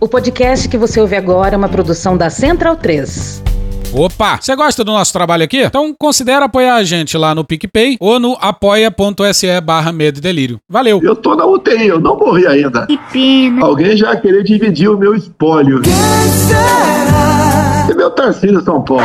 O podcast que você ouve agora é uma produção da Central 3. Opa! Você gosta do nosso trabalho aqui? Então considere apoiar a gente lá no PicPay ou no apoia.se barra medo e delírio. Valeu! Eu tô na UTI, eu não morri ainda. Que pena. Alguém já querer dividir o meu espólio. E meu Tarcísio São Paulo.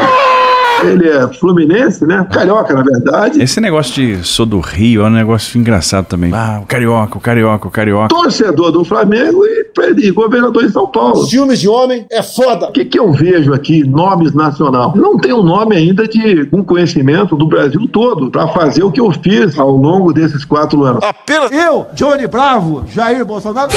Ele é fluminense, né? Carioca, na verdade. Esse negócio de sou do Rio é um negócio engraçado também. Ah, o carioca, o carioca, o carioca. Torcedor do Flamengo e, e governador de São Paulo. Filmes de homem é foda. O que, que eu vejo aqui, nomes nacional? Não tem um nome ainda de um conhecimento do Brasil todo para fazer o que eu fiz ao longo desses quatro anos. Apenas eu, Johnny Bravo, Jair Bolsonaro.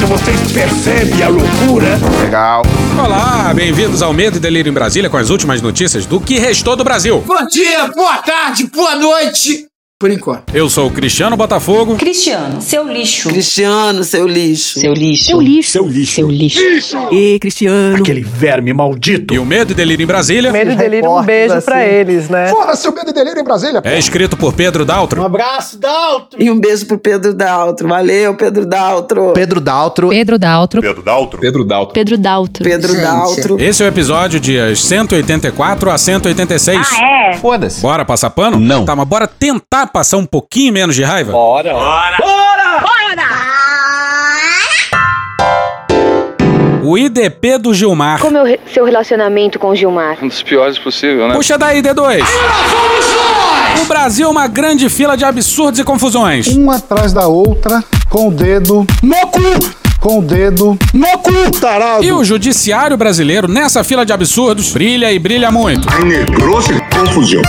Vocês percebem a loucura? Legal. Olá, bem-vindos ao Medo e Delírio em Brasília com as últimas notícias do que restou do Brasil. Bom dia, boa tarde, boa noite. Por enquanto. Eu sou o Cristiano Botafogo. Cristiano, seu lixo. Cristiano, seu lixo. Seu lixo. Seu lixo. Seu lixo. Seu lixo. E Cristiano. Aquele verme maldito. E o Medo e Delírio em Brasília Medo e delírio, um beijo pra eles, né? Fora seu medo e delírio em Brasília. é escrito por Pedro Daltro. Um abraço, Dalton. E um beijo pro Pedro Daltro. Valeu, Pedro Daltro. Pedro Daltro. Pedro Daltro. Pedro Daltro. Pedro Daltro. Pedro Daltro. Pedro. Daltro. Esse é o episódio dias 184 a 186. Ah, é? Foda-se. Bora passar pano? Não. Tá, mas bora tentar passar um pouquinho menos de raiva? O IDP do Gilmar. Como é o re- seu relacionamento com o Gilmar? Um dos piores possível, né? Puxa daí, D2. O Brasil é uma grande fila de absurdos e confusões. Uma atrás da outra, com o dedo no cu. Com o dedo no cu, tarado. E o judiciário brasileiro, nessa fila de absurdos, brilha e brilha muito. Negrou-se confusão.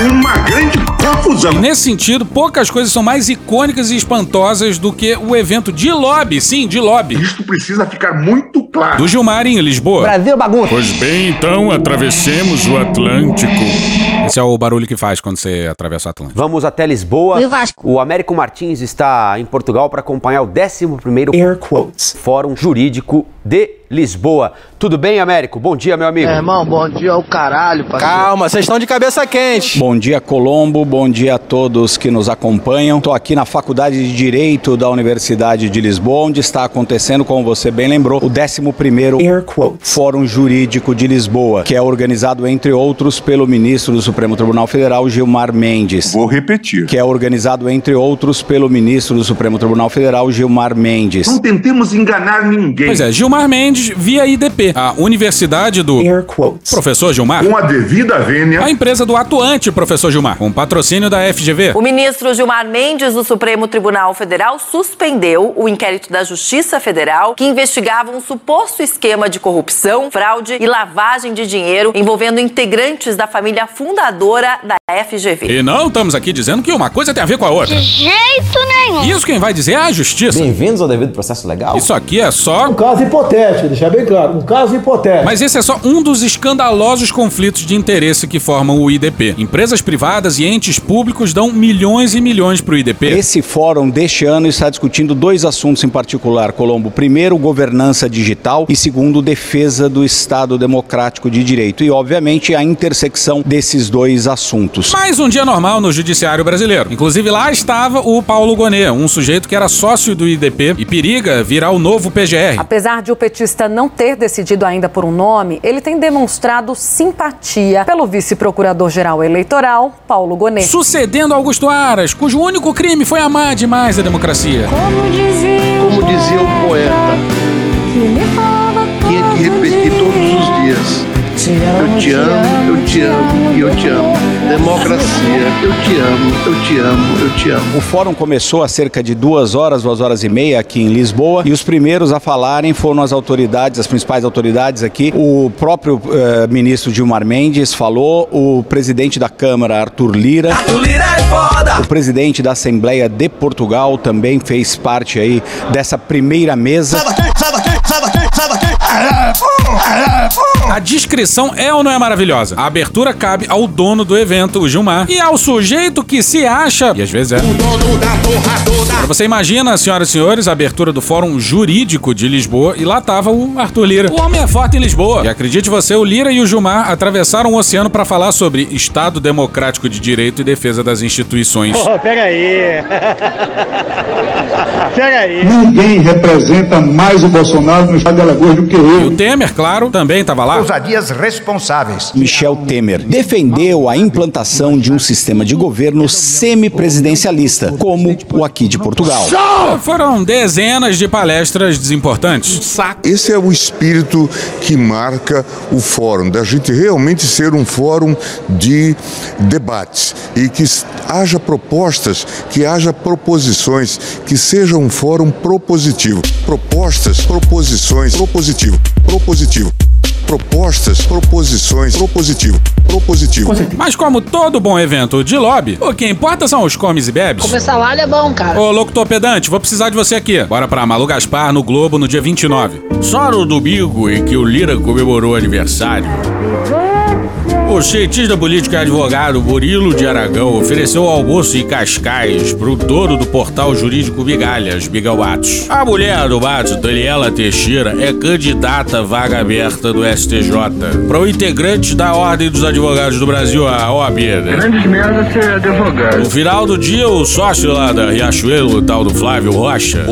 Uma grande confusão. Nesse sentido, poucas coisas são mais icônicas e espantosas do que o evento de lobby, sim, de lobby, Isto precisa ficar muito claro. do Gilmar em Lisboa. Brasil bagunça. Pois bem, então atravessemos o Atlântico. Esse é o barulho que faz quando você atravessa o Atlântico. Vamos até Lisboa. E o Vasco? O Américo Martins está em Portugal para acompanhar o 11º Air quotes. Fórum Jurídico de Lisboa. Tudo bem, Américo? Bom dia, meu amigo. irmão, bom dia ao caralho, parceiro. Calma, vocês estão de cabeça quente. Bom dia, Colombo. Bom dia a todos que nos acompanham. Estou aqui na Faculdade de Direito da Universidade de Lisboa, onde está acontecendo, como você bem lembrou, o 11º Air quotes. Fórum Jurídico de Lisboa, que é organizado, entre outros, pelo ministro do Supremo Tribunal Federal, Gilmar Mendes. Vou repetir. Que é organizado, entre outros, pelo ministro do Supremo Tribunal Federal, Gilmar Mendes. Não tentemos enganar ninguém. Pois é, Gilmar Mendes via IDP, a Universidade do Air quotes. Professor Gilmar, Com a devida vênia. a empresa do atuante Professor Gilmar, com patrocínio da FGV. O ministro Gilmar Mendes do Supremo Tribunal Federal suspendeu o inquérito da Justiça Federal que investigava um suposto esquema de corrupção, fraude e lavagem de dinheiro envolvendo integrantes da família fundadora da FGV. E não estamos aqui dizendo que uma coisa tem a ver com a outra. Jeito nenhum. Isso quem vai dizer é a justiça. Bem-vindos ao devido processo legal. Isso aqui é só. Um caso hipotético, deixar bem claro. Um caso hipotético. Mas esse é só um dos escandalosos conflitos de interesse que formam o IDP. Empresas privadas e entes públicos dão milhões e milhões pro IDP. Esse fórum deste ano está discutindo dois assuntos em particular, Colombo. Primeiro, governança digital e segundo, defesa do Estado Democrático de Direito. E, obviamente, a intersecção desses dois assuntos. Mais um dia normal no judiciário brasileiro. Inclusive lá estava o Paulo Gonet, um sujeito que era sócio do IDP e periga virar o novo PGR. Apesar de o petista não ter decidido ainda por um nome, ele tem demonstrado simpatia pelo vice-procurador-geral eleitoral, Paulo Gonet. Sucedendo Augusto Aras, cujo único crime foi amar demais a democracia. Como dizia Como dizia o poeta, que me fala tinha que repetir todos os dias. Eu te amo, eu te amo e eu te amo. Democracia, eu te amo, eu te amo, eu te amo. O fórum começou há cerca de duas horas, duas horas e meia aqui em Lisboa, e os primeiros a falarem foram as autoridades, as principais autoridades aqui. O próprio eh, ministro Gilmar Mendes falou, o presidente da Câmara, Arthur Lira. O presidente da Assembleia de Portugal também fez parte aí dessa primeira mesa. A descrição é ou não é maravilhosa? A abertura cabe ao dono do evento, o Gilmar, e ao sujeito que se acha, e às vezes é. Agora você imagina, senhoras e senhores, a abertura do Fórum Jurídico de Lisboa e lá tava o Arthur Lira. O homem é forte em Lisboa. E acredite você, o Lira e o Gilmar atravessaram o oceano para falar sobre Estado Democrático de Direito e defesa das instituições. Oh, pega aí. pega aí. Ninguém representa mais o Bolsonaro no estado de Alagoas do que. E o Temer, claro, também tava lá. Ousadias responsáveis. Michel Temer defendeu a implantação de um sistema de governo semipresidencialista, como o aqui de Portugal. Foram dezenas de palestras desimportantes. Esse é o espírito que marca o fórum, da gente realmente ser um fórum de debates e que haja propostas, que haja proposições, que seja um fórum propositivo. Propostas, proposições, propositivo, propositivo propostas, proposições, propositivo, propositivo. Mas como todo bom evento de lobby, o que importa são os comes e bebes. Comer salário é bom, cara. Ô, locutor pedante, vou precisar de você aqui. Bora pra Malu Gaspar no Globo no dia 29. Só no domingo em que o Lira comemorou aniversário. O cientista político e advogado Murilo de Aragão ofereceu almoço em Cascais pro dono do portal jurídico Migalhas, Miguel Matos. A mulher do Matos, Daniela Teixeira, é candidata à vaga aberta do STJ para o integrante da Ordem dos Advogados do Brasil, a OAB, né? Grandes merda ser advogado. No final do dia, o sócio lá da Riachuelo, o tal do Flávio Rocha,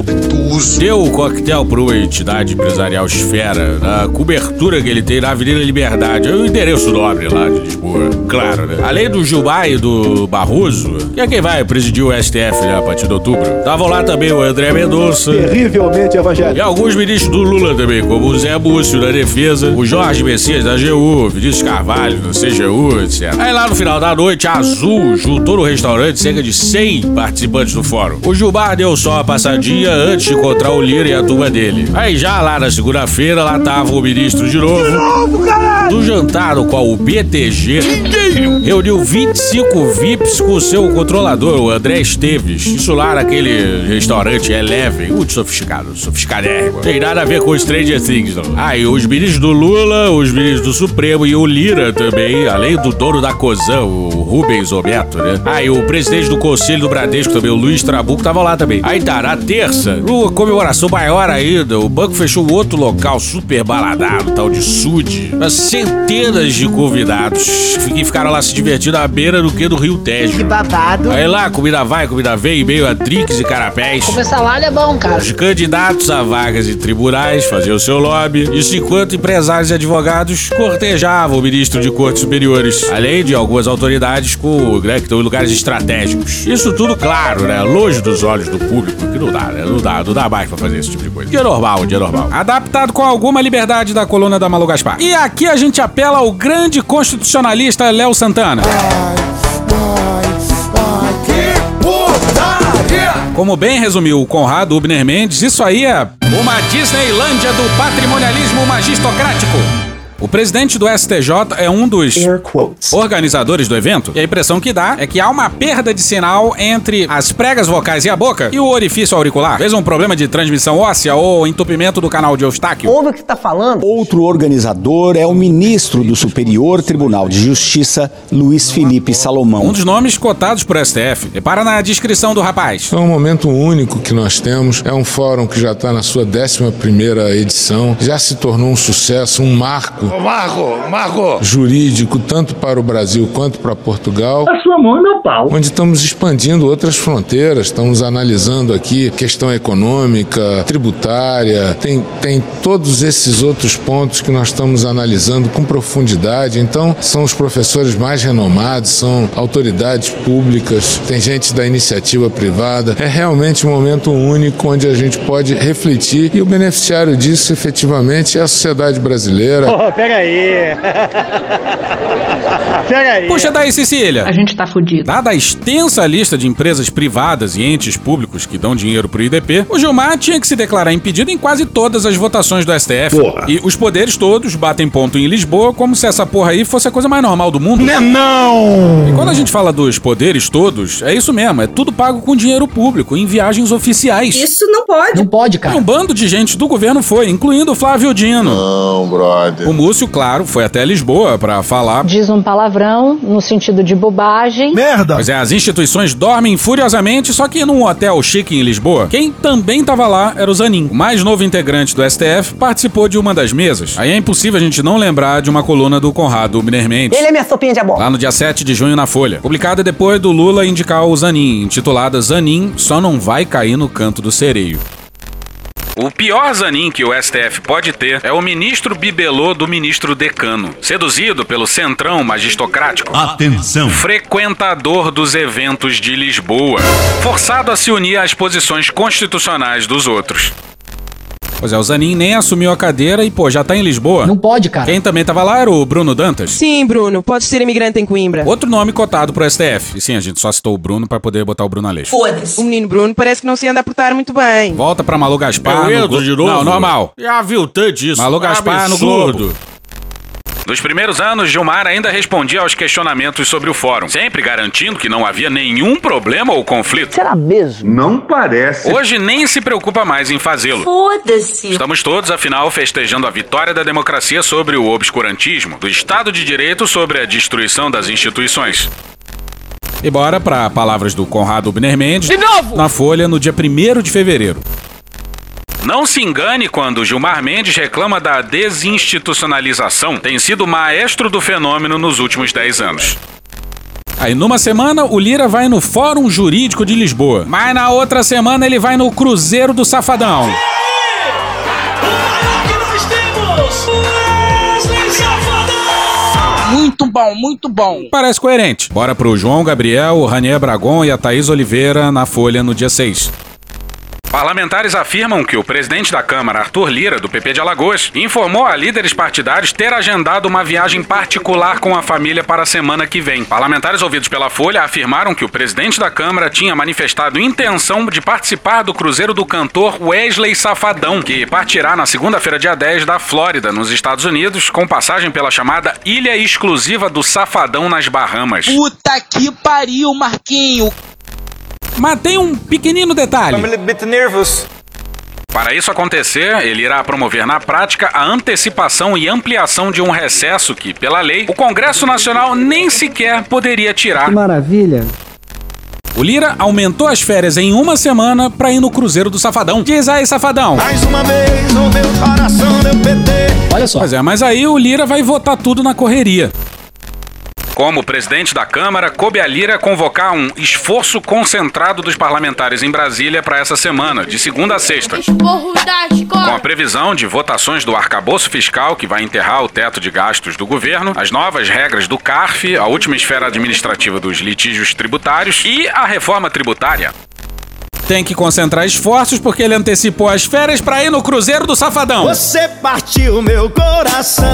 deu o coquetel para uma entidade empresarial esfera, na cobertura que ele tem na Avenida Liberdade. É o endereço nobre lá de Lisboa, claro, né? Além do Gilmar e do Barroso, que é quem vai presidir o STF né, a partir de outubro, estavam lá também o André Mendonça. Terrivelmente evangélico. E alguns ministros do Lula também, como o Zé Múcio da Defesa, o Jorge Messias da AGU, Vinícius Carvalho do CGU, etc. Aí lá no final da noite, a Azul juntou no restaurante cerca de 100 participantes do fórum. O Gilmar deu só uma passadinha antes de encontrar o Lira e a turma dele. Aí já lá na segunda-feira, lá tava o ministro de novo. De novo, caralho! Do jantar, o qual o BTG reuniu 25 VIPs com o seu controlador, o André Esteves. Isso lá naquele restaurante Eleven, muito sofisticado, sofiscadérrimo. Tem nada a ver com Stranger Things, não. Ah, e os ministros do Lula, os ministros do Supremo e o Lira também, além do dono da COSAN, o Rubens Obeto, né? Ah, e o presidente do Conselho do Bradesco também, o Luiz Trabuco, tava lá também. Aí tá, na terça, numa comemoração maior ainda, o banco fechou outro local super baladado, tal de Sud. Centenas de convidados que ficaram lá se divertindo à beira do que do Rio Tejo. Que babado. Aí lá, comida vai, comida vem, meio a trinques e carapés. Comer salário é bom, cara. Os candidatos a vagas em tribunais faziam o seu lobby. Isso enquanto empresários e advogados cortejavam o ministro de Cortes Superiores, além de algumas autoridades com, né, que estão em lugares estratégicos. Isso tudo, claro, né? Longe dos olhos do público, não dá, né? Não dá, não dá mais pra fazer esse tipo de coisa. Dia normal, dia normal. Adaptado com alguma liberdade da coluna da Malu Gaspar. E aqui a gente apela ao grande constitucionalista Léo Santana. Como bem resumiu o Conrado Ubner Mendes, isso aí é uma Disneylândia do patrimonialismo magistocrático. O presidente do STJ é um dos organizadores do evento, e a impressão que dá é que há uma perda de sinal entre as pregas vocais e a boca e o orifício auricular. Fez um problema de transmissão óssea ou entupimento do canal de Eustáquio. Ouve o que você tá falando? Outro organizador é o ministro do Superior Tribunal de Justiça, Luiz Felipe Salomão. Um dos nomes cotados por STF. Repara na descrição do rapaz. É um momento único que nós temos, é um fórum que já está na sua 11 primeira edição, já se tornou um sucesso, um marco Marco, Marco. jurídico tanto para o Brasil quanto para Portugal. A sua mão e meu pau. Onde estamos expandindo outras fronteiras, estamos analisando aqui questão econômica, tributária, tem, tem todos esses outros pontos que nós estamos analisando com profundidade. Então, são os professores mais renomados, são autoridades públicas, tem gente da iniciativa privada. É realmente um momento único onde a gente pode refletir e o beneficiário disso efetivamente é a sociedade brasileira. Oh, pega aí. pega aí. Puxa daí, Cecília. A gente tá fudido. Dada a extensa lista de empresas privadas e entes públicos que dão dinheiro pro IDP, o Gilmar tinha que se declarar impedido em quase todas as votações do STF. Porra. E os poderes todos batem ponto em Lisboa como se essa porra aí fosse a coisa mais normal do mundo. Não, não! E quando a gente fala dos poderes todos, é isso mesmo, é tudo pago com dinheiro público, em viagens oficiais. Isso não pode. Não pode, E cara. um bando de gente do governo foi, incluindo o Flávio Dino. Não, brother. O Múcio, claro, foi até Lisboa pra falar. Diz um palavrão no sentido de bobagem. Merda! Pois é, as instituições dormem furiosamente, só que num hotel chique em Lisboa, quem também tava lá era o Zanin. O mais novo integrante do STF participou de uma das mesas. Aí é impossível a gente não lembrar de uma coluna do Conrado Miner Mendes. Ele é minha sopinha de abóbora. Lá no dia 7 de junho na Folha. Publicada depois do Lula indicar o Zanin, intitulada Zanin só não vai cair no canto do sereio. O pior Zanin que o STF pode ter é o ministro bibelô do ministro decano, seduzido pelo centrão magistocrático. Atenção! Frequentador dos eventos de Lisboa, forçado a se unir às posições constitucionais dos outros. Pois é, o Zanin nem assumiu a cadeira e, pô, já tá em Lisboa. Não pode, cara. Quem também tava lá era o Bruno Dantas. Sim, Bruno, pode ser imigrante em Coimbra. Outro nome cotado pro STF. E sim, a gente só citou o Bruno pra poder botar o Bruno Aleixo. O menino Bruno parece que não se anda a portar muito bem. Volta pra Malu Gaspar. Eu no de novo? Não, normal. Já viu tanto disso. Malu Gaspar no Absurdo. Globo. Nos primeiros anos, Gilmar ainda respondia aos questionamentos sobre o fórum, sempre garantindo que não havia nenhum problema ou conflito. Será mesmo? Não parece. Hoje nem se preocupa mais em fazê-lo. Foda-se. Estamos todos, afinal, festejando a vitória da democracia sobre o obscurantismo, do Estado de Direito sobre a destruição das instituições. E bora para palavras do Conrado Biner Mendes De novo! na Folha no dia 1 de fevereiro. Não se engane quando Gilmar Mendes reclama da desinstitucionalização. Tem sido maestro do fenômeno nos últimos 10 anos. Aí numa semana o Lira vai no Fórum Jurídico de Lisboa, mas na outra semana ele vai no Cruzeiro do Safadão. Muito bom, muito bom. Parece coerente. Bora pro João Gabriel, o Ranier Bragon e a Thaís Oliveira na Folha no dia 6. Parlamentares afirmam que o presidente da Câmara, Arthur Lira, do PP de Alagoas, informou a líderes partidários ter agendado uma viagem particular com a família para a semana que vem. Parlamentares ouvidos pela Folha afirmaram que o presidente da Câmara tinha manifestado intenção de participar do cruzeiro do cantor Wesley Safadão, que partirá na segunda-feira, dia 10, da Flórida, nos Estados Unidos, com passagem pela chamada Ilha Exclusiva do Safadão nas Bahamas. Puta que pariu, Marquinho. Mas tem um pequenino detalhe. I'm a little bit nervous. Para isso acontecer, ele irá promover na prática a antecipação e ampliação de um recesso que, pela lei, o Congresso Nacional nem sequer poderia tirar. maravilha. O Lira aumentou as férias em uma semana para ir no Cruzeiro do Safadão. Diz aí, Safadão. Mais uma vez o meu coração deu PT. Olha só. Pois é, mas aí o Lira vai votar tudo na correria. Como presidente da Câmara, coube a Lira convocar um esforço concentrado dos parlamentares em Brasília para essa semana, de segunda a sexta. Com a previsão de votações do arcabouço fiscal, que vai enterrar o teto de gastos do governo, as novas regras do CARF, a última esfera administrativa dos litígios tributários e a reforma tributária. Tem que concentrar esforços porque ele antecipou as férias para ir no Cruzeiro do Safadão. Você partiu meu coração.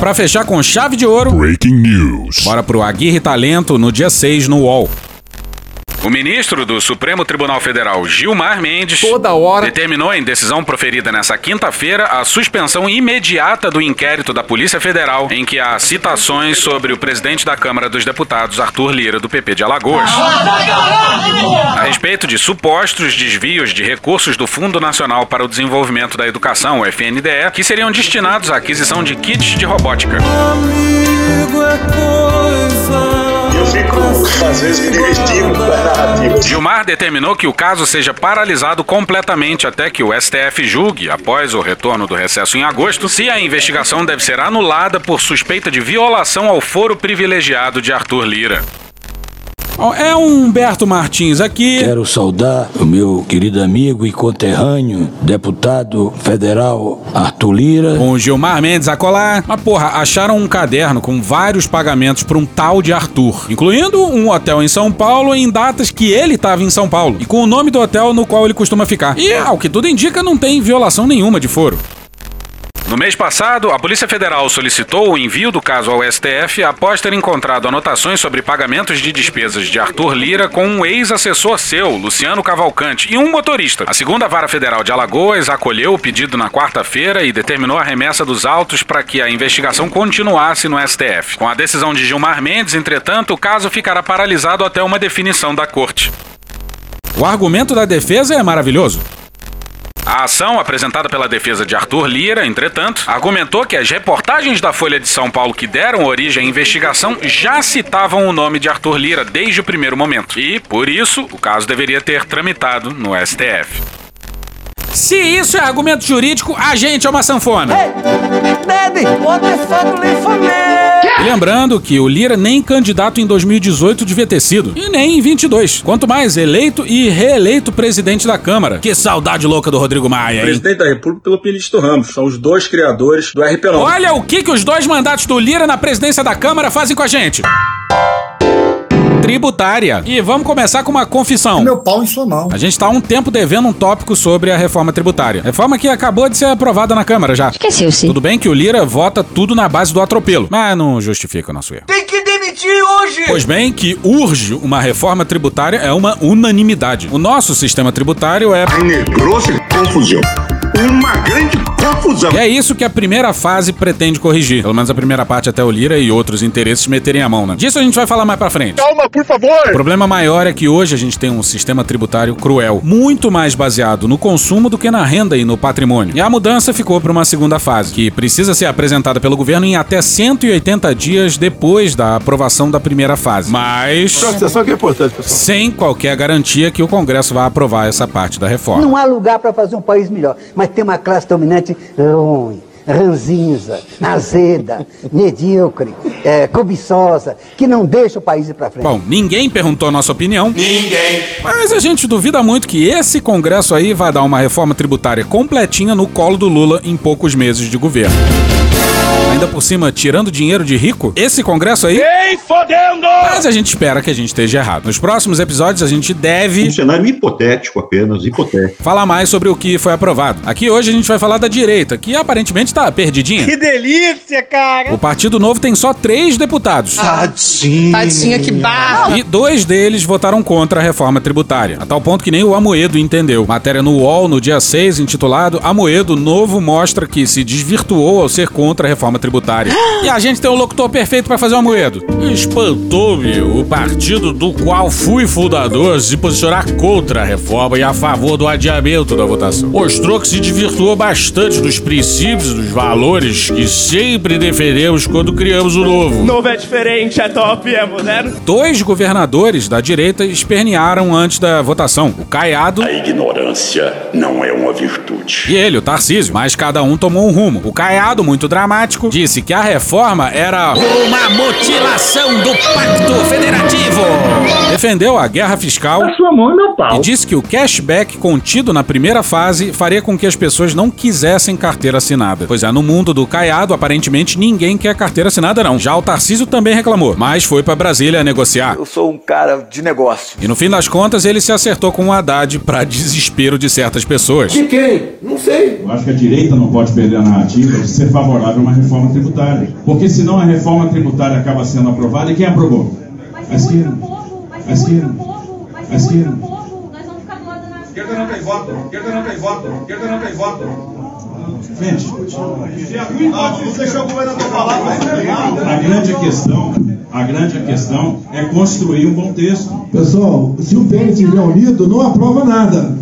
Pra fechar com chave de ouro, Breaking news. bora pro Aguirre Talento no dia 6 no UOL. O ministro do Supremo Tribunal Federal, Gilmar Mendes, Toda hora. determinou em decisão proferida nessa quinta-feira a suspensão imediata do inquérito da Polícia Federal, em que há citações sobre o presidente da Câmara dos Deputados, Arthur Lira, do PP de Alagoas. A de supostos desvios de recursos do Fundo Nacional para o Desenvolvimento da Educação, o FNDE, que seriam destinados à aquisição de kits de robótica. Eu fico, às vezes, me divertindo com as narrativas. Gilmar determinou que o caso seja paralisado completamente até que o STF julgue, após o retorno do recesso em agosto, se a investigação deve ser anulada por suspeita de violação ao foro privilegiado de Arthur Lira. É um Humberto Martins aqui. Quero saudar o meu querido amigo e conterrâneo, deputado federal Arthur Lira. Com o Gilmar Mendes a colar. Mas, porra, acharam um caderno com vários pagamentos para um tal de Arthur, incluindo um hotel em São Paulo em datas que ele estava em São Paulo, e com o nome do hotel no qual ele costuma ficar. E, ao que tudo indica, não tem violação nenhuma de foro. No mês passado, a Polícia Federal solicitou o envio do caso ao STF após ter encontrado anotações sobre pagamentos de despesas de Arthur Lira com um ex-assessor seu, Luciano Cavalcante, e um motorista. A segunda vara federal de Alagoas acolheu o pedido na quarta-feira e determinou a remessa dos autos para que a investigação continuasse no STF. Com a decisão de Gilmar Mendes, entretanto, o caso ficará paralisado até uma definição da corte. O argumento da defesa é maravilhoso. A ação, apresentada pela defesa de Arthur Lira, entretanto, argumentou que as reportagens da Folha de São Paulo que deram origem à investigação já citavam o nome de Arthur Lira desde o primeiro momento. E, por isso, o caso deveria ter tramitado no STF. Se isso é argumento jurídico, a gente é uma sanfona. Hey, Daddy, what the fuck E lembrando que o Lira nem candidato em 2018 devia ter sido. E nem em 22. Quanto mais eleito e reeleito presidente da Câmara. Que saudade louca do Rodrigo Maia, hein? Presidente da República pelo Pilistro Ramos. São os dois criadores do RP9. Olha o que, que os dois mandatos do Lira na presidência da Câmara fazem com a gente tributária. E vamos começar com uma confissão. Meu pau em sua mão. A gente tá há um tempo devendo um tópico sobre a reforma tributária. Reforma que acabou de ser aprovada na Câmara já. Esqueceu-se. Tudo bem que o Lira vota tudo na base do atropelo, mas não justifica o nosso erro. Tem que demitir hoje! Pois bem, que urge uma reforma tributária é uma unanimidade. O nosso sistema tributário é. Negrou-se confusão. Uma grande confusão. E é isso que a primeira fase pretende corrigir. Pelo menos a primeira parte até o Lira e outros interesses meterem a mão, né? Disso a gente vai falar mais pra frente. Calma, por favor! O problema maior é que hoje a gente tem um sistema tributário cruel, muito mais baseado no consumo do que na renda e no patrimônio. E a mudança ficou para uma segunda fase, que precisa ser apresentada pelo governo em até 180 dias depois da aprovação da primeira fase. Mas. Presta atenção que é importante, pessoal. Sem qualquer garantia que o Congresso vai aprovar essa parte da reforma. Não há lugar para fazer um país melhor, mas tem uma classe dominante ruim ranzinza, azeda, medíocre, é, cobiçosa, que não deixa o país ir para frente. Bom, ninguém perguntou a nossa opinião. Ninguém. Mas a gente duvida muito que esse Congresso aí vai dar uma reforma tributária completinha no colo do Lula em poucos meses de governo. Ainda por cima, tirando dinheiro de rico, esse congresso aí. Ei, fodendo! Mas a gente espera que a gente esteja errado. Nos próximos episódios, a gente deve. Um cenário hipotético apenas, hipotético. Falar mais sobre o que foi aprovado. Aqui hoje a gente vai falar da direita, que aparentemente tá perdidinha. Que delícia, cara! O Partido Novo tem só três deputados. Tadinha. Tadinha, que barra! E dois deles votaram contra a reforma tributária. A tal ponto que nem o Amoedo entendeu. Matéria no UOL no dia 6, intitulado Amoedo Novo mostra que se desvirtuou ao ser contra a reforma tributária. E a gente tem o locutor perfeito para fazer o Amoedo. Espantou-me o partido do qual fui fundador se posicionar contra a reforma e a favor do adiamento da votação. Mostrou que se desvirtuou bastante dos princípios e dos valores que sempre defendemos quando criamos o novo. Novo é diferente, é top, é moderno. Dois governadores da direita espernearam antes da votação. O Caiado. A ignorância não é uma virtude. E ele, o Tarcísio. Mas cada um tomou um rumo. O Caiado, muito dramático, disse que a reforma era uma mutilação do Pacto Federativo. Defendeu a guerra fiscal. Na sua mão e meu pau. E disse que o cashback contido na primeira fase faria com que as pessoas não quisessem carteira assinada. Pois é, no mundo do Caiado, aparentemente ninguém quer carteira assinada, não. Já o Tarcísio também reclamou, mas foi para Brasília negociar. Eu sou um cara de negócio. E no fim das contas, ele se acertou com o Haddad para desespero de certas pessoas. De quem? Não sei. Eu acho que a direita não pode perder a narrativa de ser favorável a uma reforma tributária. Porque senão a reforma tributária acaba sendo aprovada e quem aprovou? A esquerda. A esquerda. A esquerda. Esquerda não tem voto, esquerda não tem voto, esquerda não tem voto. Gente, vamos deixar o governador falar, mas a grande questão, a grande questão é construir um bom texto. Pessoal, se o PL estiver unido, não aprova nada.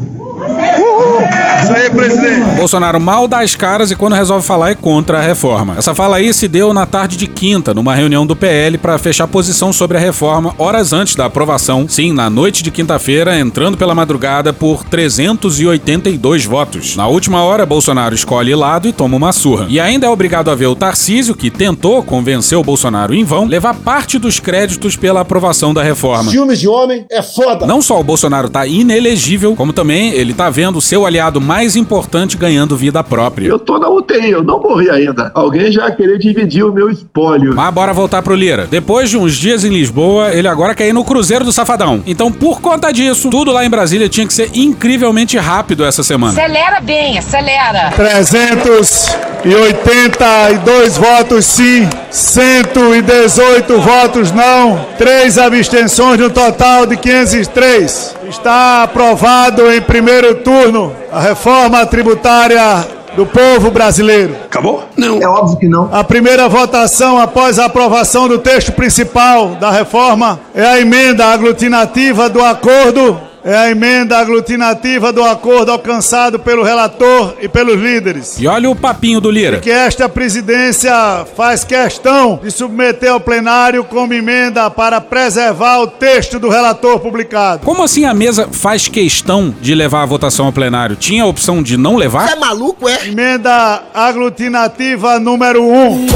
Isso aí, presidente. Bolsonaro mal dá as caras e quando resolve falar é contra a reforma. Essa fala aí se deu na tarde de quinta, numa reunião do PL para fechar posição sobre a reforma, horas antes da aprovação. Sim, na noite de quinta-feira, entrando pela madrugada por 382 votos. Na última hora, Bolsonaro escolhe lado e toma uma surra. E ainda é obrigado a ver o Tarcísio, que tentou convencer o Bolsonaro em vão, levar parte dos créditos pela aprovação da reforma. Filmes de homem é foda. Não só o Bolsonaro tá inelegível, como também ele tá vendo seu aliado mais mais importante ganhando vida própria. Eu tô na UTI, eu não morri ainda. Alguém já querer dividir o meu espólio. Mas bora voltar pro Lira. Depois de uns dias em Lisboa, ele agora quer ir no Cruzeiro do Safadão. Então, por conta disso, tudo lá em Brasília tinha que ser incrivelmente rápido essa semana. Acelera bem, acelera. 382 votos sim, 118 votos não, três abstenções no total de 503. Está aprovado em primeiro turno a reforma tributária do povo brasileiro. Acabou? Não. É óbvio que não. A primeira votação após a aprovação do texto principal da reforma é a emenda aglutinativa do acordo é a emenda aglutinativa do acordo alcançado pelo relator e pelos líderes. E olha o papinho do Lira. Que esta presidência faz questão de submeter ao plenário como emenda para preservar o texto do relator publicado. Como assim a mesa faz questão de levar a votação ao plenário? Tinha a opção de não levar? Você é maluco, é? Emenda aglutinativa número 1. Um.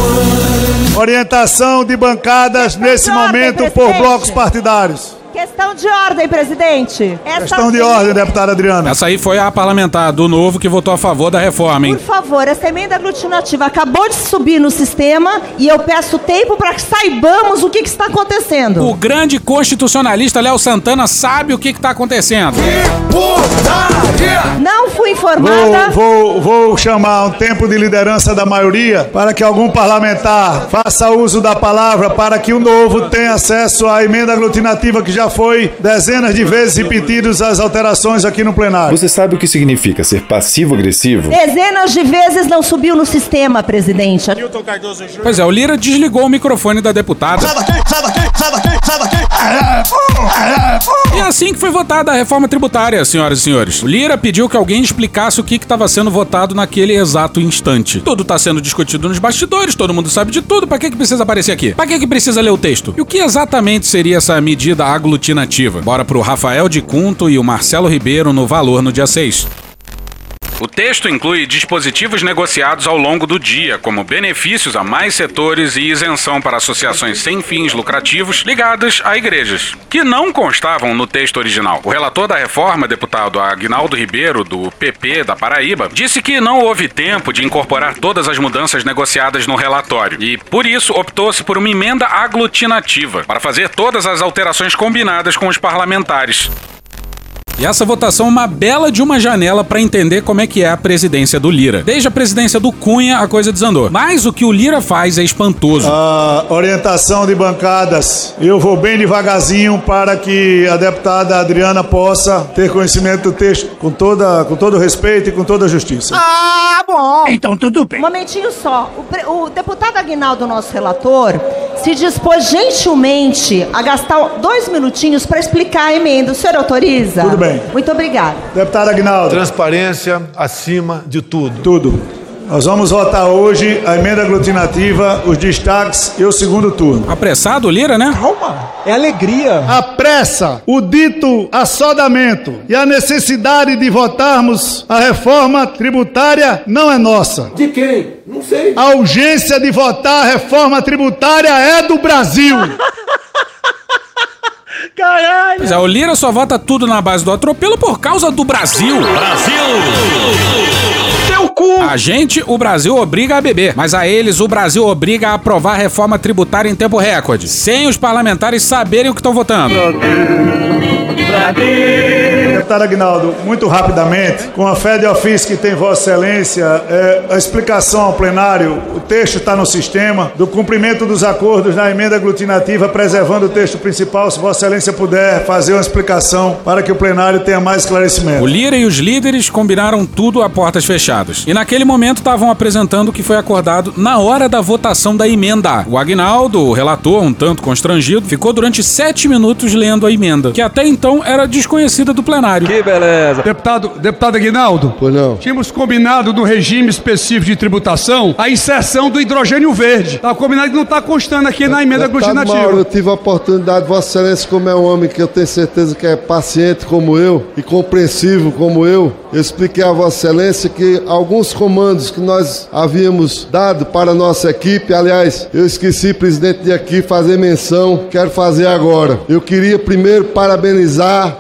Orientação de bancadas nesse momento por blocos partidários. Questão de ordem, presidente. Essa Questão de ordem, deputada Adriana. Essa aí foi a parlamentar do Novo que votou a favor da reforma, hein? Por favor, essa emenda aglutinativa acabou de subir no sistema e eu peço tempo para que saibamos o que, que, está acontecendo. O grande constitucionalista Léo Santana sabe o que está acontecendo. Não fui informada. Vou, vou, vou chamar um tempo de liderança da maioria para que algum parlamentar faça uso da palavra para que o Novo tenha acesso à emenda aglutinativa que já foi dezenas de vezes repetidos as alterações aqui no plenário. Você sabe o que significa ser passivo-agressivo? Dezenas de vezes não subiu no sistema, presidente. Pois é, o Lira desligou o microfone da deputada. Sai daqui, sai daqui, sai daqui, sai daqui. E é assim que foi votada a reforma tributária, senhoras e senhores. O Lira pediu que alguém explicasse o que estava sendo votado naquele exato instante. Tudo está sendo discutido nos bastidores, todo mundo sabe de tudo. Para que, que precisa aparecer aqui? Para que, que precisa ler o texto? E o que exatamente seria essa medida aglutinativa? Bora pro Rafael de Cunto e o Marcelo Ribeiro no valor no dia 6. O texto inclui dispositivos negociados ao longo do dia, como benefícios a mais setores e isenção para associações sem fins lucrativos ligadas a igrejas, que não constavam no texto original. O relator da reforma, deputado Agnaldo Ribeiro, do PP da Paraíba, disse que não houve tempo de incorporar todas as mudanças negociadas no relatório e, por isso, optou-se por uma emenda aglutinativa para fazer todas as alterações combinadas com os parlamentares. E essa votação é uma bela de uma janela para entender como é que é a presidência do Lira. Desde a presidência do Cunha, a coisa desandou. Mas o que o Lira faz é espantoso. A orientação de bancadas. Eu vou bem devagarzinho para que a deputada Adriana possa ter conhecimento do texto com, toda, com todo respeito e com toda a justiça. Ah, bom. Então tudo bem. Um momentinho só. O, pre- o deputado Aguinaldo, nosso relator, se dispôs gentilmente a gastar dois minutinhos para explicar a emenda. O senhor autoriza? Tudo bem. Muito obrigada. Deputado Agnaldo. Transparência acima de tudo. Tudo. Nós vamos votar hoje a emenda aglutinativa, os destaques e o segundo turno. Apressado, Lira, né? Calma. É alegria. A pressa, o dito assodamento e a necessidade de votarmos a reforma tributária não é nossa. De quem? Não sei. A urgência de votar a reforma tributária é do Brasil. Caralho! Pois é, o Lira só vota tudo na base do atropelo por causa do Brasil. Brasil! Teu cu! A gente, o Brasil obriga a beber, mas a eles, o Brasil obriga a aprovar a reforma tributária em tempo recorde, sem os parlamentares saberem o que estão votando. Deputado Agnaldo, muito rapidamente, com a fé de ofício que tem Vossa Excelência, é, a explicação ao plenário, o texto está no sistema, do cumprimento dos acordos na emenda aglutinativa, preservando o texto principal, se Vossa Excelência puder fazer uma explicação para que o plenário tenha mais esclarecimento. O Lira e os líderes combinaram tudo a portas fechadas. E naquele momento estavam apresentando o que foi acordado na hora da votação da emenda. O Agnaldo, o relator, um tanto constrangido, ficou durante sete minutos lendo a emenda, que até então era desconhecida do plenário. Que beleza. Deputado, deputado Aguinaldo, Pois não. tínhamos combinado no regime específico de tributação a inserção do hidrogênio verde. Tá combinado que não está constando aqui na emenda Deputado Mauro, aglutinativa. eu tive a oportunidade, Vossa Excelência, como é um homem que eu tenho certeza que é paciente como eu e compreensivo como eu, eu expliquei a Vossa Excelência que alguns comandos que nós havíamos dado para a nossa equipe, aliás, eu esqueci, presidente, de aqui fazer menção, quero fazer agora. Eu queria primeiro parabenizar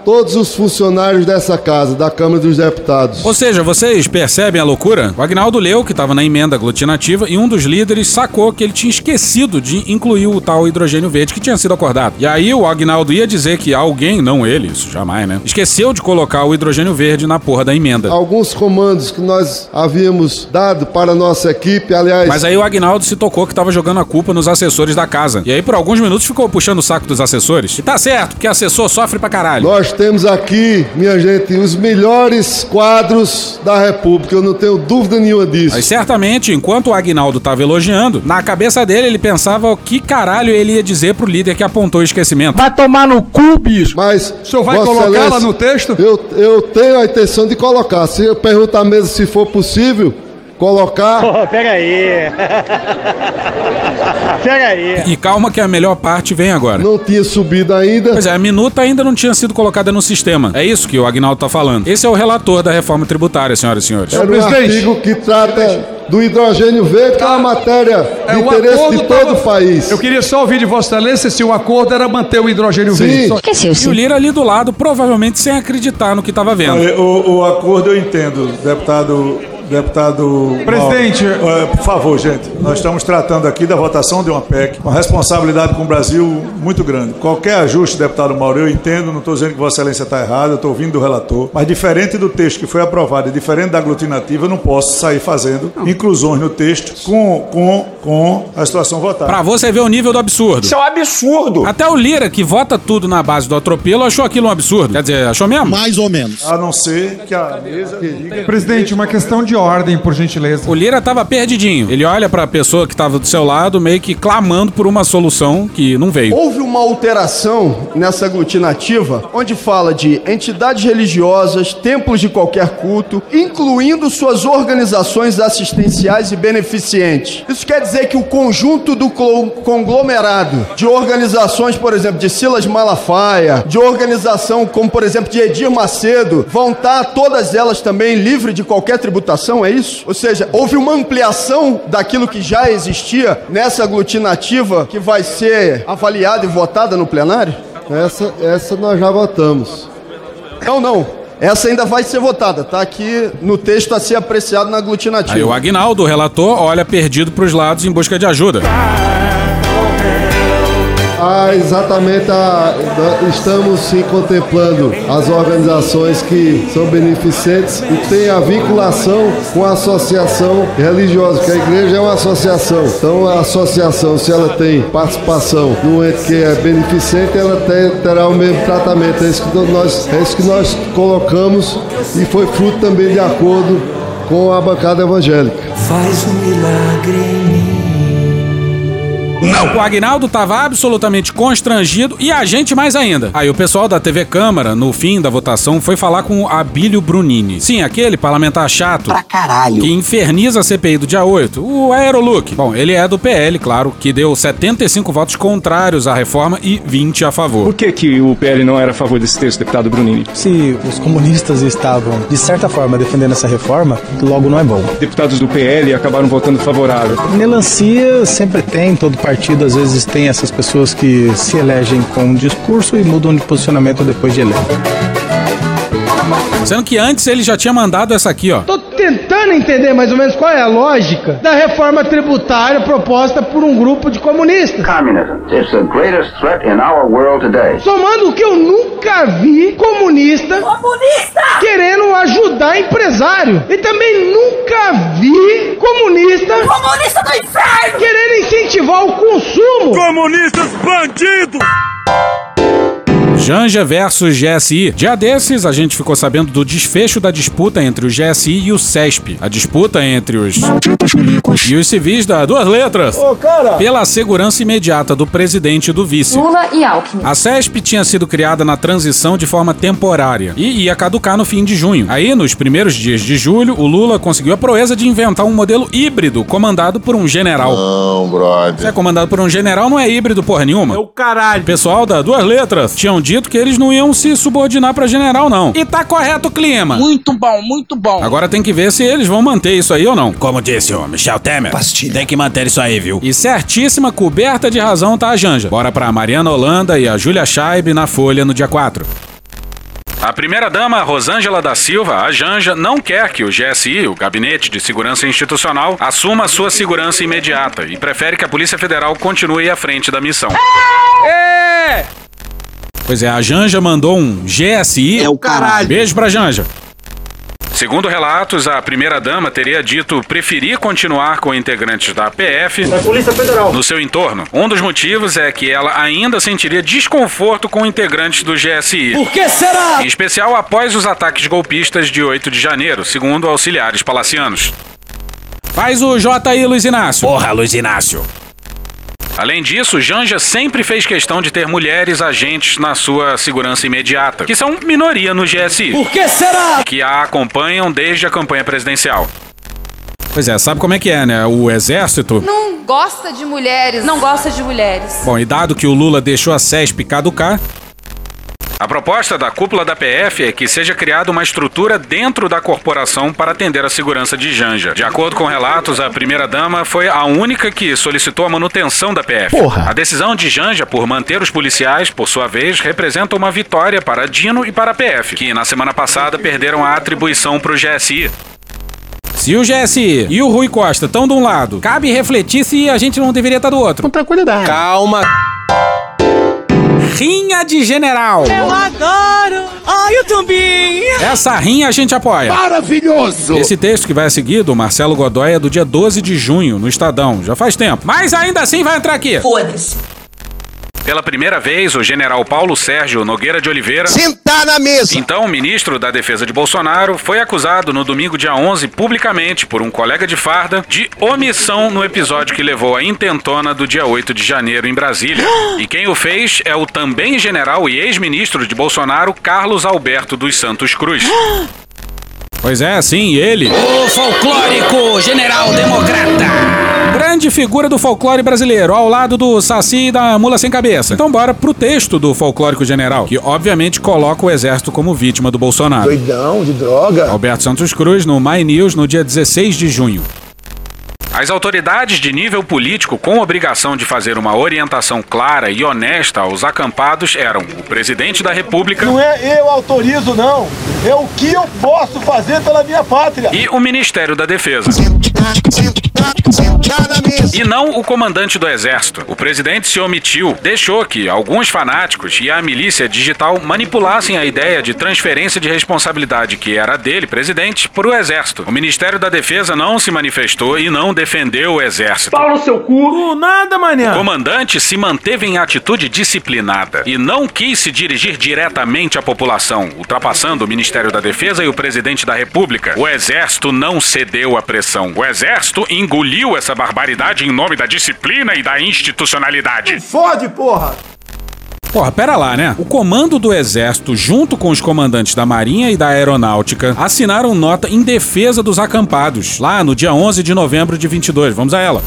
todos os funcionários dessa casa, da Câmara dos Deputados. Ou seja, vocês percebem a loucura? O Agnaldo leu que estava na emenda aglutinativa e um dos líderes sacou que ele tinha esquecido de incluir o tal hidrogênio verde que tinha sido acordado. E aí o Agnaldo ia dizer que alguém, não ele, isso jamais, né? Esqueceu de colocar o hidrogênio verde na porra da emenda. Alguns comandos que nós havíamos dado para a nossa equipe, aliás. Mas aí o Agnaldo se tocou que estava jogando a culpa nos assessores da casa. E aí por alguns minutos ficou puxando o saco dos assessores. E tá certo, porque assessor sofre pra caralho. Nós temos aqui, minha gente, os melhores quadros da República, eu não tenho dúvida nenhuma disso. Mas certamente, enquanto o Agnaldo tava elogiando, na cabeça dele ele pensava o que caralho ele ia dizer pro líder que apontou o esquecimento. Vai tomar no cu, bicho! Mas. O senhor vai lá no texto? Eu, eu tenho a intenção de colocar. Se eu perguntar mesmo se for possível, colocar. Pô, pega aí. pega aí. E calma que a melhor parte vem agora. Não tinha subido ainda. Pois é, a minuta ainda não tinha sido colocada no sistema. É isso que o Agnaldo tá falando. Esse é o relator da reforma tributária, senhoras e senhores. Era um artigo que trata do hidrogênio verde, que é uma matéria de É, o interesse de todo tava- o país. Eu queria só ouvir de Vossa Excelência se o acordo era manter o hidrogênio Sim. verde. Só- E o Lira ali do lado, provavelmente sem acreditar no que tava vendo. Olha, O, o acordo eu entendo, deputado. Deputado. Presidente. Mauro. Eh, por favor, gente. Nós estamos tratando aqui da votação de uma PEC, uma responsabilidade com o Brasil muito grande. Qualquer ajuste, deputado Mauro, eu entendo, não estou dizendo que Vossa Excelência está errada, eu estou ouvindo do relator, mas diferente do texto que foi aprovado e diferente da aglutinativa, eu não posso sair fazendo inclusões no texto com, com, com a situação votada. Pra você ver o nível do absurdo. Isso é um absurdo. Até o Lira, que vota tudo na base do atropelo, achou aquilo um absurdo. Quer dizer, achou mesmo? Mais ou menos. A não ser que a mesa diga. Presidente, uma questão de ordem, por gentileza. O Lira tava perdidinho. Ele olha pra pessoa que tava do seu lado, meio que clamando por uma solução que não veio. Houve uma alteração nessa aglutinativa, onde fala de entidades religiosas, templos de qualquer culto, incluindo suas organizações assistenciais e beneficentes. Isso quer dizer que o conjunto do conglomerado de organizações, por exemplo, de Silas Malafaia, de organização como, por exemplo, de Edir Macedo, vão estar todas elas também livres de qualquer tributação, é isso? Ou seja, houve uma ampliação daquilo que já existia nessa aglutinativa que vai ser avaliada e votada no plenário? Essa, essa nós já votamos. Não, não. Essa ainda vai ser votada, está aqui no texto a ser apreciado na aglutinativa. Aí o Agnaldo, o relator, olha perdido pros lados em busca de ajuda. Ah, exatamente. a- estamos sim contemplando as organizações que são beneficentes e têm a vinculação com a associação religiosa, que a igreja é uma associação. Então, a associação, se ela tem participação no ente que é beneficente, ela te- terá o mesmo tratamento. É isso, que nós, é isso que nós colocamos e foi fruto também de acordo com a bancada evangélica. Faz um milagre em mim. Não. O Agnaldo tava absolutamente constrangido e a gente mais ainda. Aí o pessoal da TV Câmara, no fim da votação, foi falar com o Abílio Brunini. Sim, aquele parlamentar chato. Pra caralho. Que inferniza a CPI do dia 8. O Aerolook. Bom, ele é do PL, claro, que deu 75 votos contrários à reforma e 20 a favor. Por que, que o PL não era a favor desse texto, deputado Brunini? Se os comunistas estavam, de certa forma, defendendo essa reforma, logo não é bom. Deputados do PL acabaram votando favorável. Melancia sempre tem, todo partido às vezes tem essas pessoas que se elegem com um discurso e mudam de posicionamento depois de eleito. Sendo que antes ele já tinha mandado essa aqui, ó. Tô tentando entender mais ou menos qual é a lógica da reforma tributária proposta por um grupo de comunistas. Communism is the greatest threat in our world today. Somando que eu nunca vi comunista, querendo ajudar empresário. E também nunca vi comunista, Comunista do inferno! Incentivar o consumo. Comunistas bandidos! Janja versus GSI. Dia desses, a gente ficou sabendo do desfecho da disputa entre o GSI e o CESP. A disputa entre os. E os civis da duas letras. Ô, cara! Pela segurança imediata do presidente e do vice. Lula e Alckmin. A CESP tinha sido criada na transição de forma temporária e ia caducar no fim de junho. Aí, nos primeiros dias de julho, o Lula conseguiu a proeza de inventar um modelo híbrido comandado por um general. Não, brother. Se é comandado por um general, não é híbrido porra nenhuma. É o caralho. Pessoal da duas letras tinham dito dito que eles não iam se subordinar pra general, não. E tá correto o clima. Muito bom, muito bom. Agora tem que ver se eles vão manter isso aí ou não. Como disse o Michel Temer, Pastilha. tem que manter isso aí, viu? E certíssima coberta de razão tá a Janja. Bora pra Mariana Holanda e a Júlia Scheib na Folha no dia 4. A primeira-dama, Rosângela da Silva, a Janja, não quer que o GSI, o Gabinete de Segurança Institucional, assuma sua segurança imediata e prefere que a Polícia Federal continue à frente da missão. É! Pois é, a Janja mandou um GSI. É o caralho. Beijo pra Janja. Segundo relatos, a primeira-dama teria dito preferir continuar com integrantes da PF Da Polícia Federal. no seu entorno. Um dos motivos é que ela ainda sentiria desconforto com integrantes do GSI. Por que será? Em especial após os ataques golpistas de 8 de janeiro, segundo auxiliares palacianos. Faz o J aí, Luiz Inácio. Porra, Luiz Inácio. Além disso, Janja sempre fez questão de ter mulheres agentes na sua segurança imediata, que são minoria no GSI. Por que será? Que a acompanham desde a campanha presidencial. Pois é, sabe como é que é, né? O exército. Não gosta de mulheres. Não gosta de mulheres. Bom, e dado que o Lula deixou a CESP caducar, A proposta da cúpula da PF é que seja criada uma estrutura dentro da corporação para atender a segurança de Janja. De acordo com relatos, a primeira-dama foi a única que solicitou a manutenção da PF. Porra. A decisão de Janja por manter os policiais, por sua vez, representa uma vitória para Dino e para a PF, que na semana passada perderam a atribuição para o GSI. se o GSI e o Rui Costa estão de um lado, cabe refletir se a gente não deveria estar do outro. Com tranquilidade. Calma. Rinha de general. Eu adoro. Ai, eu também. Essa rinha a gente apoia. Maravilhoso. Esse texto que vai a seguir do Marcelo Godoy é do dia 12 de junho, no Estadão. Já faz tempo. Mas ainda assim vai entrar aqui. Foda-se. Pela primeira vez, o general Paulo Sérgio Nogueira de Oliveira, Sentar na mesa. então ministro da Defesa de Bolsonaro, foi acusado no domingo dia 11 publicamente por um colega de farda de omissão no episódio que levou à intentona do dia 8 de janeiro em Brasília. E quem o fez é o também general e ex-ministro de Bolsonaro, Carlos Alberto dos Santos Cruz. Pois é, sim, ele. O folclórico general democrata. Grande figura do folclore brasileiro, ao lado do Saci e da Mula Sem Cabeça. Então bora pro texto do folclórico general, que obviamente coloca o exército como vítima do Bolsonaro. Doidão de droga. Alberto Santos Cruz no My News no dia 16 de junho. As autoridades de nível político com obrigação de fazer uma orientação clara e honesta aos acampados eram o presidente da República Não é eu autorizo, não. É o que eu posso fazer pela minha pátria. e o Ministério da Defesa. E não o comandante do exército. O presidente se omitiu, deixou que alguns fanáticos e a milícia digital manipulassem a ideia de transferência de responsabilidade que era dele, presidente, para o exército. O Ministério da Defesa não se manifestou e não defendeu o exército. Pau no seu cu. nada, O manhã. comandante se manteve em atitude disciplinada e não quis se dirigir diretamente à população, ultrapassando o Ministério da Defesa e o presidente da República. O exército não cedeu à pressão. O exército engoliu essa barbaridade em nome da disciplina e da institucionalidade. Fode, porra. Porra, pera lá, né? O comando do exército, junto com os comandantes da Marinha e da Aeronáutica, assinaram nota em defesa dos acampados, lá no dia 11 de novembro de 22. Vamos a ela.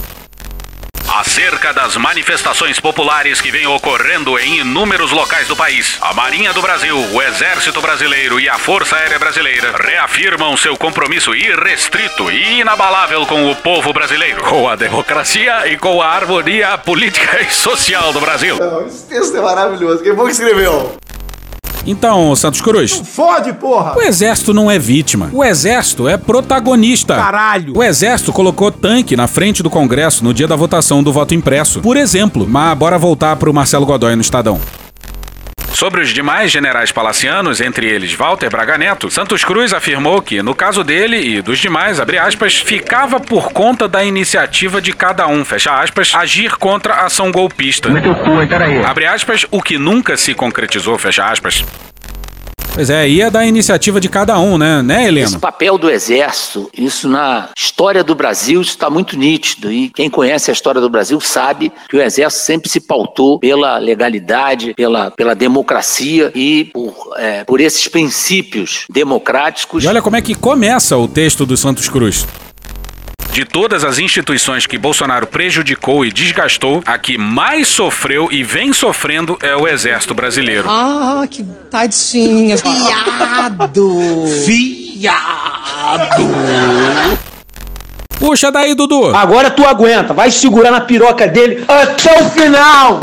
Acerca das manifestações populares que vêm ocorrendo em inúmeros locais do país, a Marinha do Brasil, o Exército Brasileiro e a Força Aérea Brasileira reafirmam seu compromisso irrestrito e inabalável com o povo brasileiro, com a democracia e com a harmonia política e social do Brasil. Esse texto é maravilhoso. Quem foi que escreveu? Então, Santos Cruz. Fode, porra. O exército não é vítima. O exército é protagonista. Caralho. O exército colocou tanque na frente do Congresso no dia da votação do voto impresso. Por exemplo. Mas bora voltar pro Marcelo Godoy no Estadão. Sobre os demais generais palacianos, entre eles Walter Braga Neto, Santos Cruz afirmou que, no caso dele e dos demais, abre aspas, ficava por conta da iniciativa de cada um, fecha aspas, agir contra a ação golpista. Abre aspas, o que nunca se concretizou, fecha aspas. Pois é, ia da iniciativa de cada um, né? Né, Esse Helena? papel do Exército, isso na história do Brasil, isso está muito nítido. E quem conhece a história do Brasil sabe que o Exército sempre se pautou pela legalidade, pela, pela democracia e por, é, por esses princípios democráticos. E olha como é que começa o texto do Santos Cruz. De todas as instituições que Bolsonaro prejudicou e desgastou, a que mais sofreu e vem sofrendo é o Exército Brasileiro. Ah, que tadinha. Fiado. Fiado. Puxa daí, Dudu. Agora tu aguenta. Vai segurar na piroca dele até o final.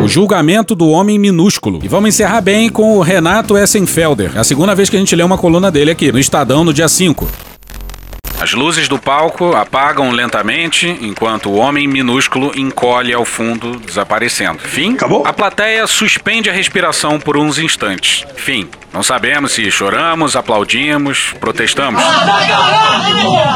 O julgamento do homem minúsculo. E vamos encerrar bem com o Renato Essenfelder. É a segunda vez que a gente lê uma coluna dele aqui, no Estadão, no dia 5. As luzes do palco apagam lentamente enquanto o homem minúsculo encolhe ao fundo, desaparecendo. Fim. Acabou? A plateia suspende a respiração por uns instantes. Fim. Não sabemos se choramos, aplaudimos, protestamos.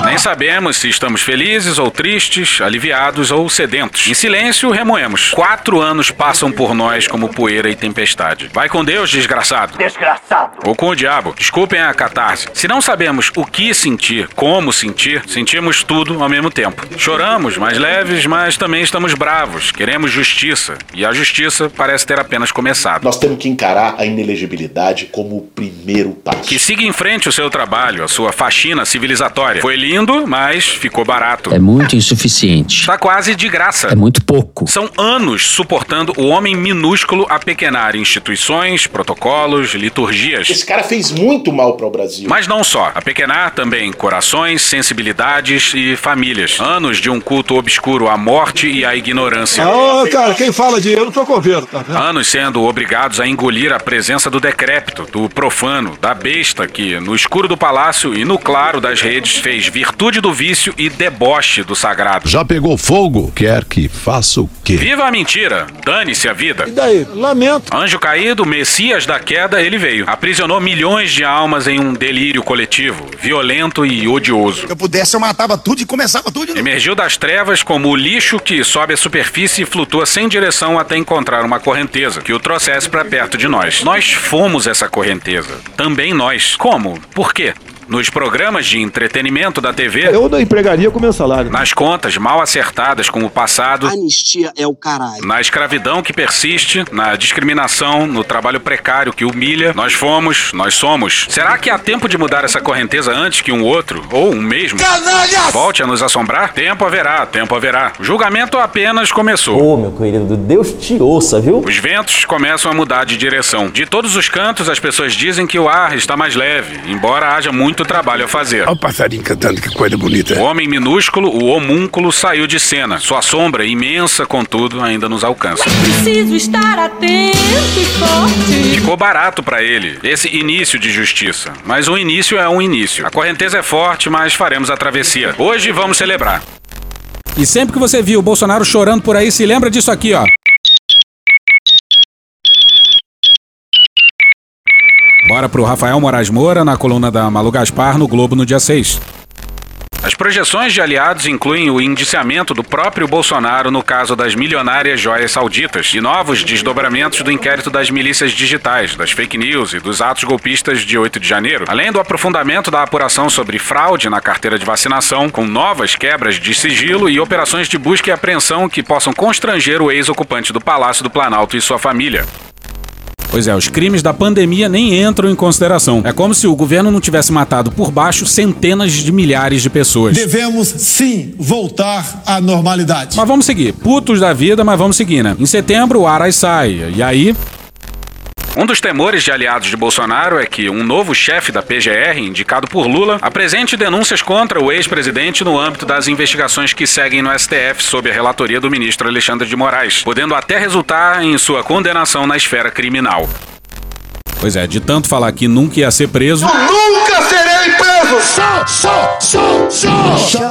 Nem sabemos se estamos felizes ou tristes, aliviados ou sedentos. Em silêncio, remoemos. Quatro anos passam por nós como poeira e tempestade. Vai com Deus, desgraçado. Desgraçado. Ou com o diabo. Desculpem a catarse. Se não sabemos o que sentir, como sentir, sentimos tudo ao mesmo tempo. Choramos, mais leves, mas também estamos bravos. Queremos justiça. E a justiça parece ter apenas começado. Nós temos que encarar a inelegibilidade como o primeiro passo. Que siga em frente o seu trabalho, a sua faxina civilizatória. Foi lindo, mas ficou barato. É muito insuficiente. Está quase de graça. É muito pouco. São anos suportando o homem minúsculo a pequenar instituições, protocolos, liturgias. Esse cara fez muito mal para o Brasil. Mas não só. A pequenar também corações, sensibilidades e famílias. Anos de um culto obscuro à morte e à ignorância. Ah, cara, quem fala de eu não tô governo, tá vendo? Anos sendo obrigados a engolir a presença do decrépito, do profano, da besta que, no escuro do palácio e no claro das redes, fez virtude do vício e deboche do sagrado. Já pegou fogo? Quer que faça o quê? Viva a mentira! Dane-se a vida! E daí? Lamento. Anjo caído, Messias da queda, ele veio. Aprisionou milhões de almas em um delírio coletivo, violento e odioso. Se eu pudesse, eu matava tudo e começava tudo de. Emergiu das trevas como o lixo que sobe a superfície e flutua sem direção até encontrar uma correnteza que o trouxesse para perto de nós. Nós fomos essa correnteza. Também nós. Como? Por quê? Nos programas de entretenimento da TV, Eu não empregaria com meu salário. nas contas mal acertadas com o passado, Anistia é o caralho. na escravidão que persiste, na discriminação, no trabalho precário que humilha, nós fomos, nós somos. Será que há tempo de mudar essa correnteza antes que um outro, ou um mesmo, volte a nos assombrar? Tempo haverá, tempo haverá. O julgamento apenas começou. Ô, meu querido, Deus te ouça, viu? Os ventos começam a mudar de direção. De todos os cantos, as pessoas dizem que o ar está mais leve, embora haja muito trabalho a fazer. Olha o passarinho cantando, que coisa bonita. O homem minúsculo, o homúnculo, saiu de cena. Sua sombra, imensa, contudo, ainda nos alcança. Preciso estar atento e forte. Ficou barato pra ele, esse início de justiça. Mas um início é um início. A correnteza é forte, mas faremos a travessia. Hoje vamos celebrar. E sempre que você viu o Bolsonaro chorando por aí, se lembra disso aqui, ó. Bora pro Rafael Moraes Moura na coluna da Malu Gaspar no Globo no dia 6. As projeções de aliados incluem o indiciamento do próprio Bolsonaro no caso das milionárias joias sauditas e novos desdobramentos do inquérito das milícias digitais, das fake news e dos atos golpistas de 8 de janeiro, além do aprofundamento da apuração sobre fraude na carteira de vacinação, com novas quebras de sigilo e operações de busca e apreensão que possam constranger o ex-ocupante do Palácio do Planalto e sua família. Pois é, os crimes da pandemia nem entram em consideração. É como se o governo não tivesse matado por baixo centenas de milhares de pessoas. Devemos sim voltar à normalidade. Mas vamos seguir. Putos da vida, mas vamos seguir, né? Em setembro, o Aras sai. E aí, Um dos temores de aliados de Bolsonaro é que um novo chefe da PGR, indicado por Lula, apresente denúncias contra o ex-presidente no âmbito das investigações que seguem no STF sob a relatoria do ministro Alexandre de Moraes, podendo até resultar em sua condenação na esfera criminal. pois é, de tanto falar que nunca ia ser preso, Nunca serei preso! Só, só, só, só!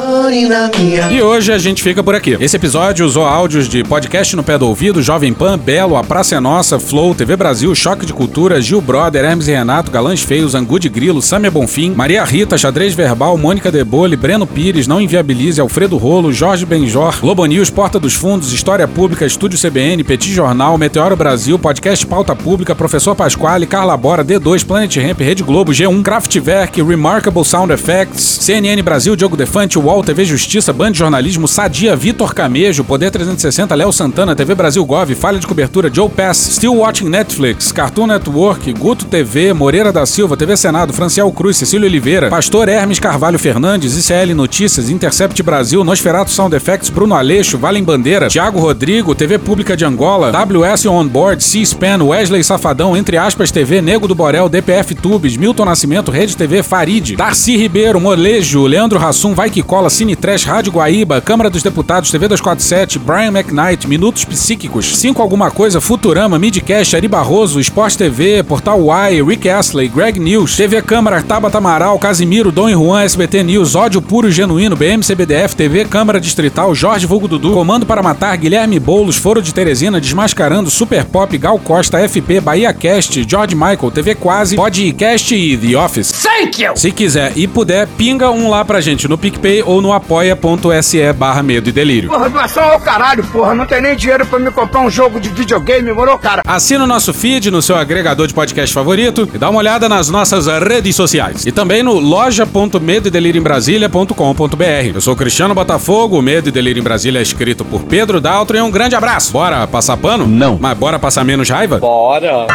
E hoje a gente fica por aqui. Esse episódio usou áudios de podcast no pé do ouvido, Jovem Pan, Belo, A Praça é Nossa, Flow, TV Brasil, Choque de Cultura, Gil Brother, Hermes e Renato, Galãs Feios, Angu de Grilo, Samia Bonfim, Maria Rita, Xadrez Verbal, Mônica Debole, Breno Pires, Não Inviabilize, Alfredo Rolo, Jorge Benjor, Globo News, Porta dos Fundos, História Pública, Estúdio CBN, Petit Jornal, Meteoro Brasil, Podcast Pauta Pública, Professor Pasquale, Carla Bora, D2, Planet Ramp, Rede Globo, G1, Kraftwerk, Remarkable Sound Effects, CNN Brasil, Diogo Defante, UOL, TV Justiça, Band Jornalismo, Sadia, Vitor Camejo, Poder 360, Léo Santana, TV Brasil Gov, Falha de Cobertura, Joe Pass, Still Watching Netflix, Cartoon Network, Guto TV, Moreira da Silva, TV Senado, Franciel Cruz, Cecílio Oliveira, Pastor Hermes Carvalho Fernandes, ICL Notícias, Intercept Brasil, Nosferatu Sound Effects, Bruno Aleixo, Valem Bandeira, Thiago Rodrigo, TV Pública de Angola, WS On Board, C-SPAN, Wesley Safadão, Entre Aspas TV, Nego do Borel, DPF Tubes, Milton Nascimento, Rede TV, Farid, Darcy Ribeiro, Molejo, Leandro Rassum, Vai Que Cola, Cine Trash, Rádio Guaíba, Câmara dos Deputados, TV 247, Brian McKnight, Minutos Psíquicos, 5 Alguma Coisa, Futurama, Midcast, Ari Barroso, Esporte TV, Portal Y, Rick Astley, Greg News, TV Câmara, Tabata Amaral, Casimiro, Dom e Juan, SBT News, Ódio Puro e Genuíno, BMCBDF, TV Câmara Distrital, Jorge Vulgo Dudu, Comando para Matar, Guilherme Boulos, Foro de Teresina, Desmascarando, Super Pop, Gal Costa, FP, Bahia Cast, George Michael, TV Quase, Podcast e The Office. Thank you! Se quiser e puder, pinga um lá pra gente no PicPay ou no apoia.se barra medo e delírio. Porra, doação ao caralho, porra. Não tem nem dinheiro pra me comprar um jogo de videogame, moro, cara? Assina o nosso feed no seu agregador de podcast favorito e dá uma olhada nas nossas redes sociais. E também no loja.medoedelirioembrasilha.com.br. Eu sou o Cristiano Botafogo, o Medo e Delírio em Brasília é escrito por Pedro Daltro e um grande abraço. Bora passar pano? Não. Mas bora passar menos raiva? Bora.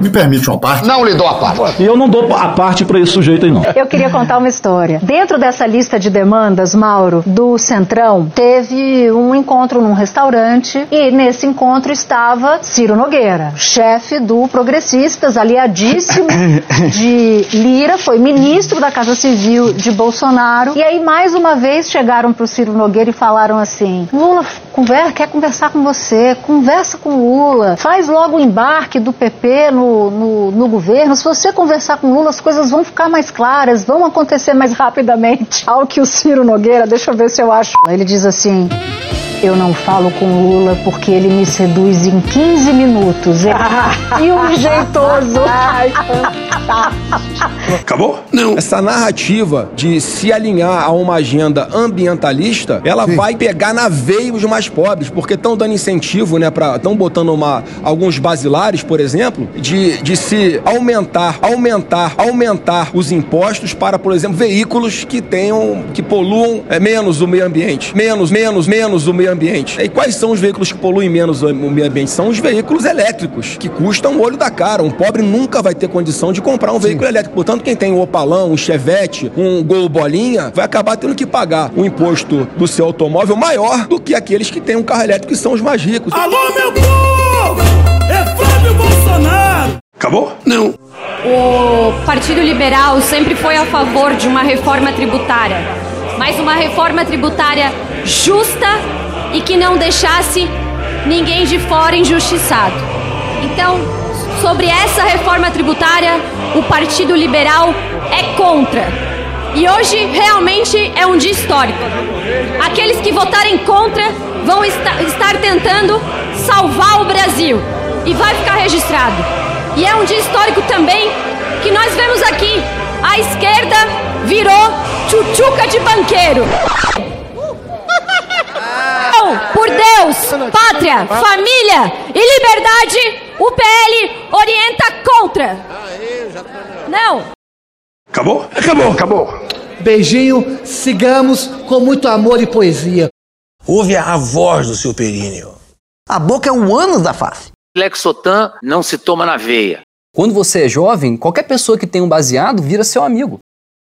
Me permite uma parte? Não lhe dou a parte. E eu não dou a parte pra esse sujeito aí, não. Eu queria contar uma história. Dentro dessa lista de demandas, Mauro, do Centrão, teve um encontro num restaurante e nesse encontro estava Ciro Nogueira, chefe do Progressistas, aliadíssimo de Lira, foi ministro da Casa Civil de Bolsonaro. E aí, mais uma vez, chegaram pro Ciro Nogueira e falaram assim: Lula conver quer conversar com você, conversa com Lula, faz logo o embarque do PP no no, no, governo, se você conversar com Lula, as coisas vão ficar mais claras, vão acontecer mais rapidamente. Ao que o Ciro Nogueira, deixa eu ver se eu acho. Ele diz assim. Eu não falo com Lula porque ele me seduz em 15 minutos. e um jeitoso. Ai, Acabou? Não. Essa narrativa de se alinhar a uma agenda ambientalista, ela Sim. vai pegar na veia os mais pobres, porque estão dando incentivo, né, para estão botando uma, alguns basilares, por exemplo, de, de se aumentar, aumentar, aumentar os impostos para, por exemplo, veículos que tenham, que poluam é, menos o meio ambiente, menos, menos, menos o meio ambiente. E quais são os veículos que poluem menos o meio ambiente? São os veículos elétricos, que custam o olho da cara. Um pobre nunca vai ter condição de comprar um veículo Sim. elétrico. Portanto, quem tem um Opalão, um Chevette, um Gol Bolinha, vai acabar tendo que pagar um imposto do seu automóvel maior do que aqueles que têm um carro elétrico, que são os mais ricos. Alô, meu povo! É Flávio Bolsonaro! Acabou? Não. O Partido Liberal sempre foi a favor de uma reforma tributária, mas uma reforma tributária justa e que não deixasse ninguém de fora injustiçado. Então, sobre essa reforma tributária, o Partido Liberal é contra. E hoje realmente é um dia histórico. Aqueles que votarem contra vão estar tentando salvar o Brasil. E vai ficar registrado. E é um dia histórico também que nós vemos aqui. A esquerda virou tchutchuca de banqueiro. Por Deus, pátria, família e liberdade, o PL orienta contra. Não. Acabou? Acabou. Acabou. Beijinho, sigamos com muito amor e poesia. Ouve a voz do seu períneo. A boca é um ânus da face. Lexotan não se toma na veia. Quando você é jovem, qualquer pessoa que tem um baseado vira seu amigo.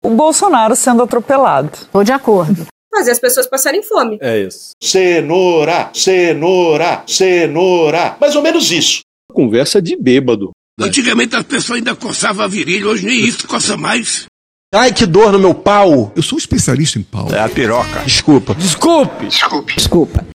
O Bolsonaro sendo atropelado. Tô de acordo. Fazer as pessoas passarem fome. É isso. Cenoura, cenoura, cenoura. Mais ou menos isso. Conversa de bêbado. Antigamente as pessoas ainda coçavam a virilha, hoje nem isso coça mais. Ai, que dor no meu pau! Eu sou um especialista em pau. É a piroca. Desculpa. Desculpe. Desculpe. Desculpa.